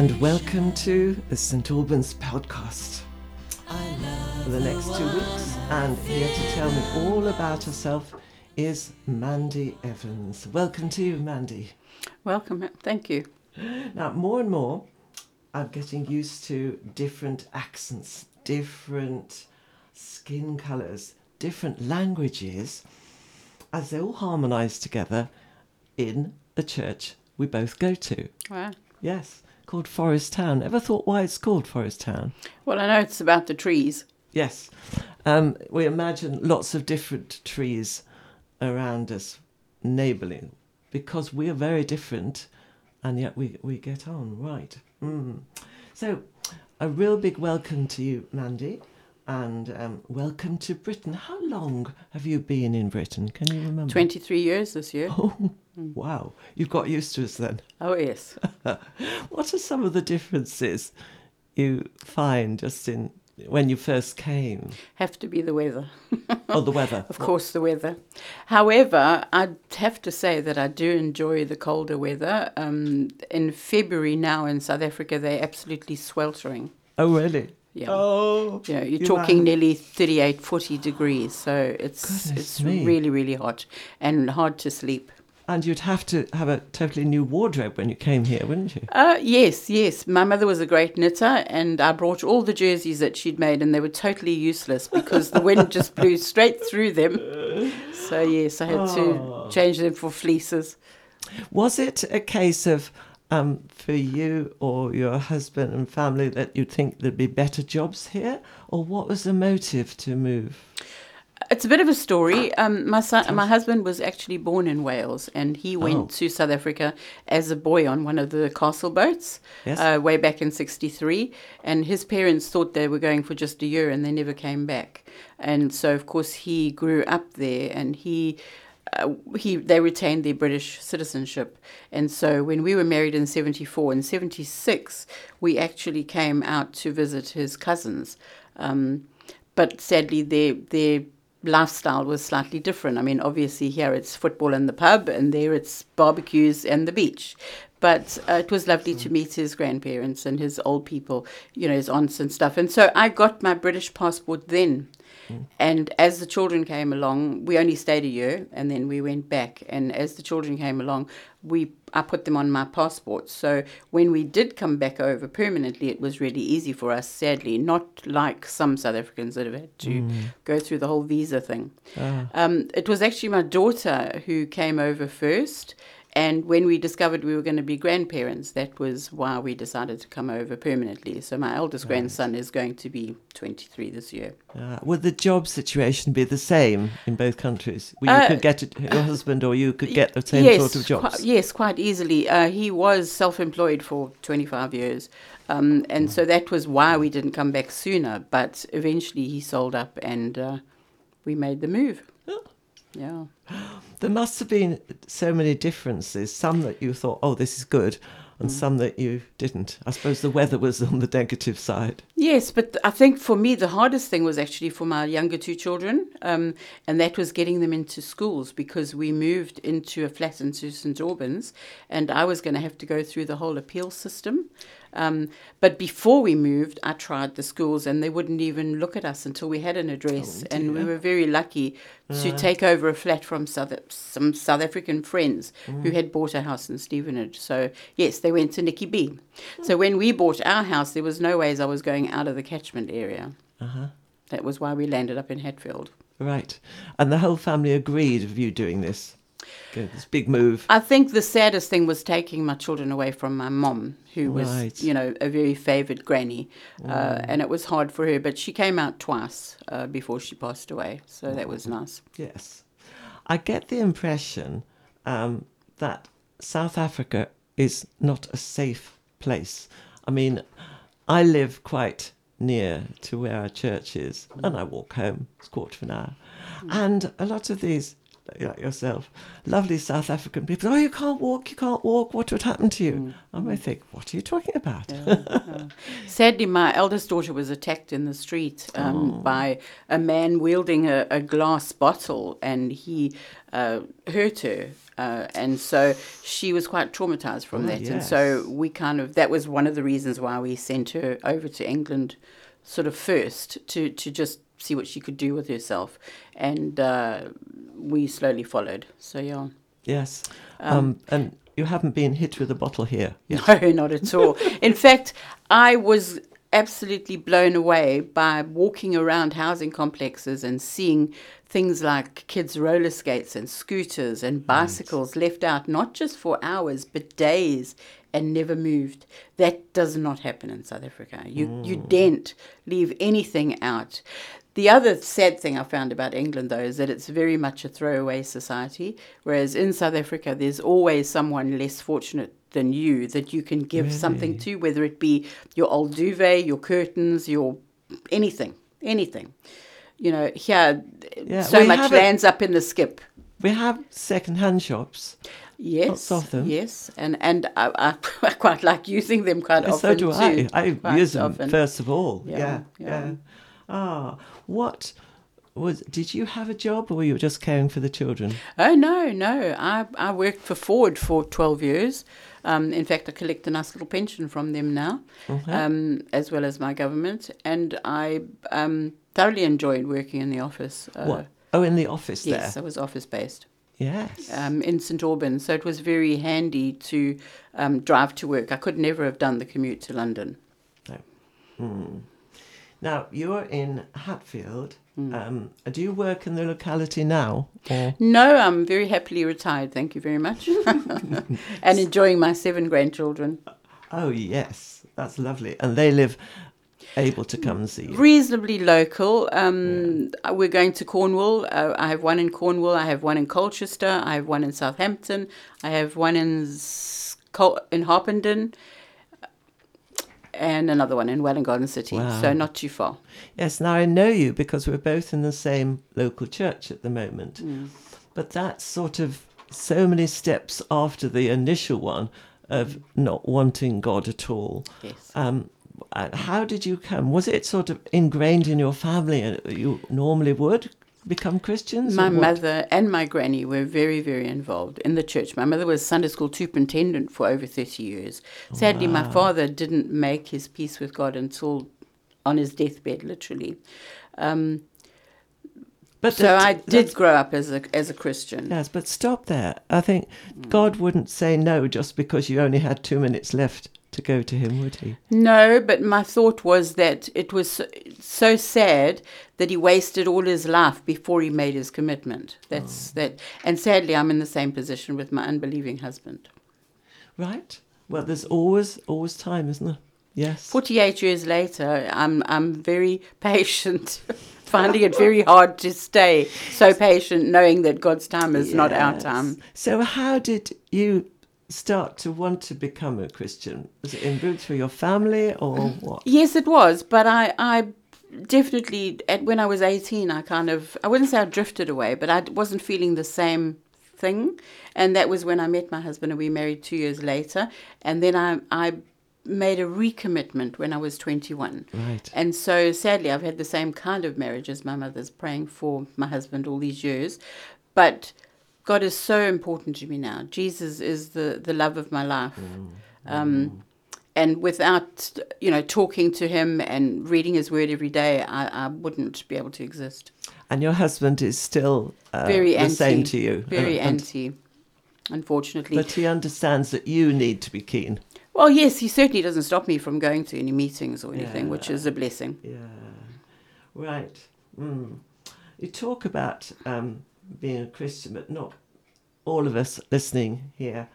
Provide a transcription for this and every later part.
And welcome to the St Albans podcast for the next two weeks. And here to tell me all about herself is Mandy Evans. Welcome to you, Mandy. Welcome. Thank you. Now, more and more, I'm getting used to different accents, different skin colours, different languages, as they all harmonise together in the church we both go to. Wow. Yes, called Forest Town. Ever thought why it's called Forest Town? Well, I know it's about the trees. Yes. Um, we imagine lots of different trees around us, neighbouring, because we are very different and yet we, we get on, right? Mm. So, a real big welcome to you, Mandy, and um, welcome to Britain. How long have you been in Britain? Can you remember? 23 years this year. Oh, wow. You've got used to us then. Oh, yes. what are some of the differences you find just in when you first came? Have to be the weather. Oh, the weather. Of course, the weather. However, I'd have to say that I do enjoy the colder weather. Um, in February now in South Africa, they're absolutely sweltering. Oh, really? Yeah. Oh, You know, you're you talking nearly 38, 40 degrees. So it's Goodness it's me. really, really hot and hard to sleep. And you'd have to have a totally new wardrobe when you came here, wouldn't you? Uh, yes, yes. My mother was a great knitter, and I brought all the jerseys that she'd made, and they were totally useless because the wind just blew straight through them. So, yes, I had Oh. to change them for fleeces. Was it a case of um, for you or your husband and family that you'd think there'd be better jobs here, or what was the motive to move? It's a bit of a story. Um, my son, my husband was actually born in Wales, and he went Oh. to South Africa as a boy on one of the castle boats Yes. uh, way back in '63. And his parents thought they were going for just a year, and they never came back. And so, of course, he grew up there, and he. Uh, he they retained their British citizenship, and so when we were married in '74 and '76, we actually came out to visit his cousins. Um, but sadly their their lifestyle was slightly different. I mean, obviously here it's football in the pub, and there it's barbecues and the beach. But uh, it was lovely to meet his grandparents and his old people, you know, his aunts and stuff. And so I got my British passport then. And as the children came along, we only stayed a year, and then we went back. And as the children came along, we I put them on my passport. So when we did come back over permanently, it was really easy for us. Sadly, not like some South Africans that have had to go through the whole visa thing. Um, it was actually my daughter who came over first. And when we discovered we were going to be grandparents, that was why we decided to come over permanently. So my eldest grandson is going to be 23 this year. Uh, would the job situation be the same in both countries? Where you Uh, could get it, your husband or you could get the same yes, sort of jobs? Quite, yes, quite easily. Uh, he was self-employed for 25 years, um, and so that was why we didn't come back sooner. But eventually, he sold up, and uh, we made the move. Oh. Yeah. There must have been so many differences. Some that you thought, oh, this is good, and Mm. some that you didn't. I suppose the weather was on the negative side. Yes, but I think for me the hardest thing was actually for my younger two children, um, and that was getting them into schools because we moved into a flat into St Albans, and I was going to have to go through the whole appeal system. Um, but before we moved, I tried the schools, and they wouldn't even look at us until we had an address, and we were very lucky to take over a flat from South, some South African friends who had bought a house in Stevenage. So yes, they went to Nikki B. So when we bought our house, there was no ways I was going out of the catchment area. Uh-huh. That was why we landed up in Hatfield. Right. And the whole family agreed of you doing this. Go, this big move. I think the saddest thing was taking my children away from my mom, who was, Right. you know, a very favoured granny. Uh, and it was hard for her, but she came out twice uh, before she passed away. So that was nice. Yes. I get the impression um, that South Africa is not a safe place. I mean, I live quite near to where our church is, and I walk home. It's a quarter of an hour. And a lot of these like yourself, lovely South African people. Oh, you can't walk, you can't walk. What would happen to you? And I think, what are you talking about? Yeah, yeah. Sadly, my eldest daughter was attacked in the street um, by a man wielding a, a glass bottle, and he uh, hurt her. Uh, and so she was quite traumatized from Oh, that. And so we kind of, that was one of the reasons why we sent her over to England sort of first to, to just see what she could do with herself. And uh, we slowly followed. So, yeah. Yes. Um, and you haven't been hit with a bottle here. yet. No, not at all. In fact, I was absolutely blown away by walking around housing complexes and seeing things like kids' roller skates and scooters and bicycles left out not just for hours but days and never moved. That does not happen in South Africa. You you mm. daren't leave anything out. The other sad thing I found about England, though, is that it's very much a throwaway society, whereas in South Africa, there's always someone less fortunate than you that you can give something to, whether it be your old duvet, your curtains, your anything, anything. You know, here, Yeah, so much lands up in the skip. We have second-hand shops. Yes, of them. yes, and and I, I, quite like using them quite often so do too. I. I use them often. first of all. Yeah, Yeah, yeah. yeah. Ah, what was? Did you have a job, or were you just caring for the children? Oh no, no! I I worked for Ford for twelve years. Um, in fact, I collect a nice little pension from them now, um, as well as my government, and I um, thoroughly enjoyed working in the office. Uh, what? Oh, in the office Yes, there. I was office based Yes. um, in St Albans, so it was very handy to um, drive to work. I could never have done the commute to London. now you're in Hatfield. Hmm. Um, do you work in the locality now? Or No, I'm very happily retired. Thank you very much, and enjoying my seven grandchildren. oh yes, that's lovely. And they live able to come and see you. reasonably local. Um, We're going to Cornwall. Uh, I have one in Cornwall. I have one in Colchester. I have one in Southampton. I have one in Col- in Harpenden, and another one in Welwyn Garden City. Wow. So not too far. Yes, now I know you because we're both in the same local church at the moment. But that's sort of so many steps after the initial one of not wanting God at all. Yes. Um, how did you come? Was it sort of ingrained in your family you normally would become Christians? My mother and my granny were very, very involved in the church. My mother was Sunday school superintendent for over 30 years. Sadly, my father didn't make his peace with God until on his deathbed, literally. Um, But so that- I did grow up as a, as a Christian. Yes, but stop there. I think God wouldn't say no just because you only had two minutes left to go to Him, would He? No, but my thought was that it was so, so sad that he wasted all his life before he made his commitment. That's oh. that. And sadly, I'm in the same position with my unbelieving husband. Right? Well, there's always always time, isn't there? Yes. 48 years later, I'm I'm very patient, finding it very hard to stay so patient, knowing that God's time is not our time. So, how did you start to want to become a Christian? Was it in roots for your family or what? Yes, it was, but I, I definitely, at, when I was 18, I kind of, I wouldn't say I drifted away, but I wasn't feeling the same thing. And that was when I met my husband and we married two years later. And then I, I made a recommitment when I was 21. Right. And so sadly, I've had the same kind of marriage as my mother's, praying for my husband all these years. But God is so important to me now. Jesus is the, the love of my life. Um, and without, you know, talking to him and reading his word every day, I, I wouldn't be able to exist. And your husband is still uh, Very the anti. same to you. Very and- anti, unfortunately. But he understands that you need to be keen. well, yes, he certainly doesn't stop me from going to any meetings or anything, which is a blessing. Yeah. Right. Mm. You talk about um, being a Christian, but not all of us listening here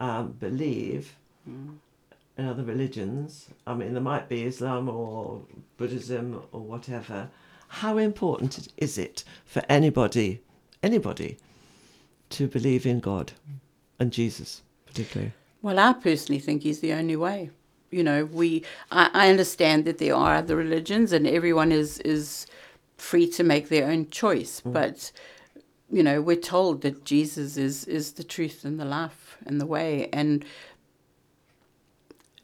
um, believe in other religions. I mean, there might be Islam or Buddhism or whatever. How important is it for anybody, anybody, to believe in God and Jesus, particularly? Well, I personally think he's the only way. You know, we I, I understand that there are other religions and everyone is is free to make their own choice, but you know, we're told that Jesus is is the truth and the life and the way, and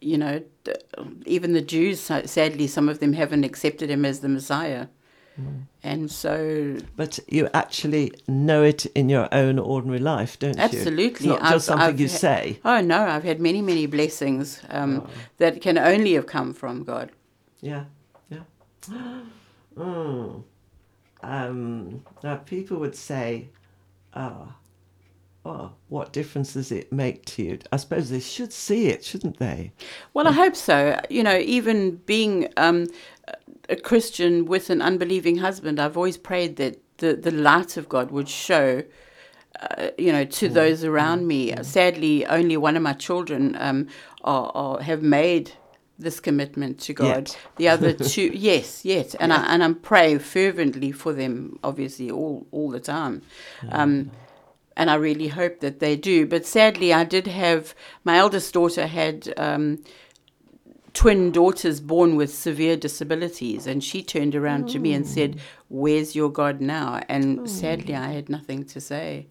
you know, even the Jews, sadly, some of them haven't accepted him as the Messiah, and so But you actually know it in your own ordinary life, don't you? Absolutely. not I've- just something I've you ha- say. Oh no, I've had many, many blessings um, that can only have come from God. Yeah, yeah. mm. Um, now, people would say, ah, oh, what difference does it make to you? I suppose they should see it, shouldn't they? Well, I hope so. You know, even being um, a Christian with an unbelieving husband, I've always prayed that the, the light of God would show. Uh, you know, to those around me. Sadly, only one of my children um, are, are, have made this commitment to God. Yet. The other two, yes, yet, and I and I'm praying fervently for them, obviously all all the time. Um, and I really hope that they do. But sadly, I did have my eldest daughter had um, twin daughters born with severe disabilities, and she turned around to me and said, "Where's your God now?" And sadly, I had nothing to say.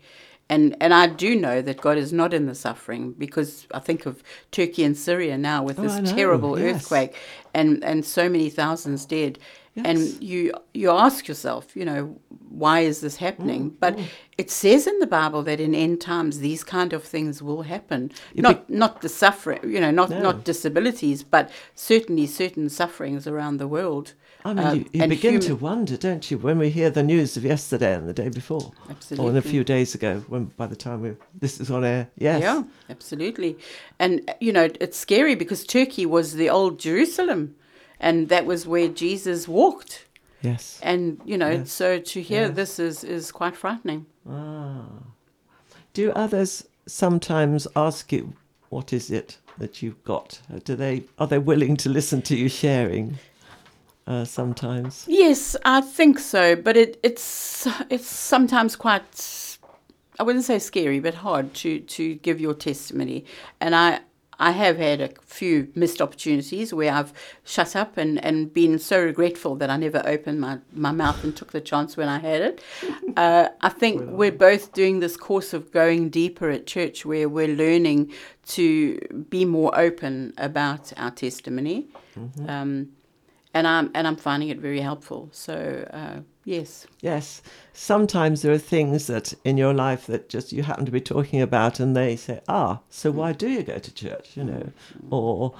And and I do know that God is not in the suffering because I think of Turkey and Syria now with Oh, this terrible yes. earthquake and and so many thousands dead. Yes. And you you ask yourself, you know, why is this happening? Mm, but it says in the Bible that in end times these kind of things will happen. Not not the suffering, you know, not No. not disabilities, but certainly certain sufferings around the world. I mean, Uh, you, you begin human- to wonder, don't you, when we hear the news of yesterday and the day before, or in a few days ago, when by the time we this is on air, yes, Yeah, absolutely. And, you know, it's scary because Turkey was the old Jerusalem, and that was where Jesus walked. yes. And, you know, Yes. so to hear Yes. this is, is quite frightening. Ah. Do others sometimes ask you, "What is it that you've got?" Do they are they willing to listen to you sharing? Uh, sometimes. Yes, I think so, but it, it's it's sometimes quite I wouldn't say scary, but hard to to give your testimony. And I I have had a few missed opportunities where I've shut up and, and been so regretful that I never opened my, my mouth and took the chance when I had it. Uh, I think we're both doing this course of going deeper at church where we're learning to be more open about our testimony. Um, and I'm and I'm finding it very helpful. So uh, yes, Yes. Sometimes there are things that in your life that just you happen to be talking about, and they say, "Ah, so why do you go to church?" You know, or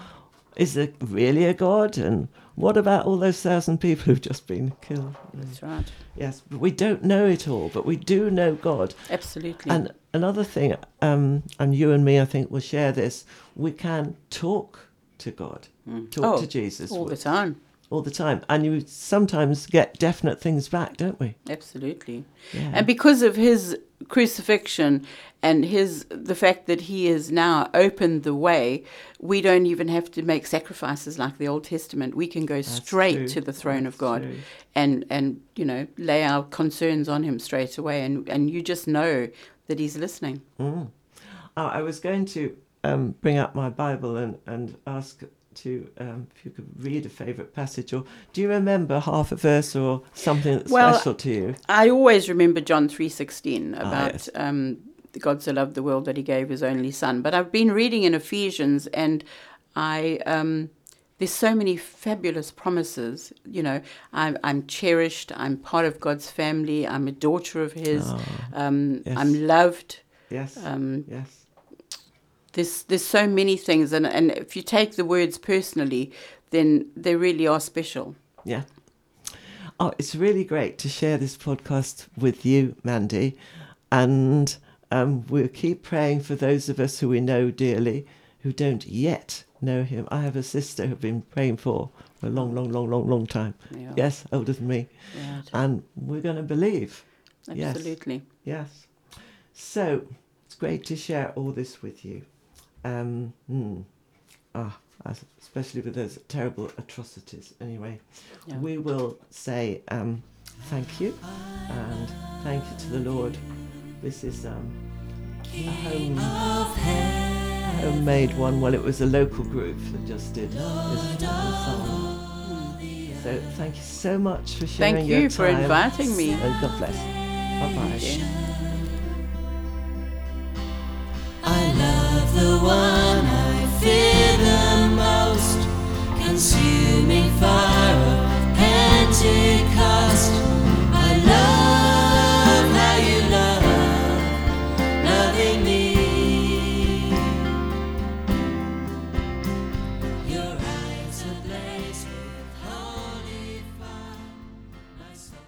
is there really a God? And what about all those thousand people who've just been killed? that's right. Yes, but we don't know it all, but we do know God. Absolutely. And another thing, um, and you and me, I think, will share this. We can talk to God, talk Oh, to Jesus all the time. All the time, and you sometimes get definite things back, don't we? Absolutely. Yeah. And because of his crucifixion and his the fact that he has now opened the way, we don't even have to make sacrifices like the Old Testament. We can go straight true. to the throne of God true. and and you know lay our concerns on him straight away and and you just know that he's listening. Mm. Oh, I was going to um, bring up my Bible and, and ask to um, if you could read a favourite passage, or do you remember half a verse or something that's Well, special to you? I always remember John 3:16 about yes. um, God so loved the world that he gave his only son. But I've been reading in Ephesians and I um, there's so many fabulous promises. You know, I'm, I'm cherished. I'm part of God's family. I'm a daughter of His. um, yes. I'm loved. Yes, Um, yes, there's there's so many things, and and if you take the words personally, then they really are special. yeah. Oh, it's really great to share this podcast with you, Mandy, and um, we'll keep praying for those of us who we know dearly who don't yet know him. I have a sister who've been praying for a long, long, long, long, long time. Yeah. Yes, older than me. Right. and we're going to believe. Yes. Absolutely. Yes. So it's great to share all this with you. Um, hmm. Ah, especially with those terrible atrocities. Anyway, yeah. we will say um, thank you and thank you to the Lord. This is um, a home, homemade one. Well, it was a local group that just did this, this song. So thank you so much for sharing thank you your time. for inviting me. And God bless. Bye bye the one I fear the most, consuming fire.